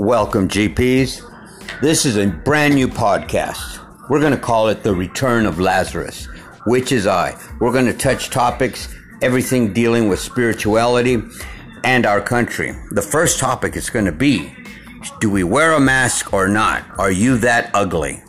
Welcome, GPs. This is a brand new podcast. We're going to call it The Return of Lazarus, which is I. We're going to touch topics, everything dealing with spirituality and our country. The first topic is going to be Do we wear a mask or not? Are you that ugly?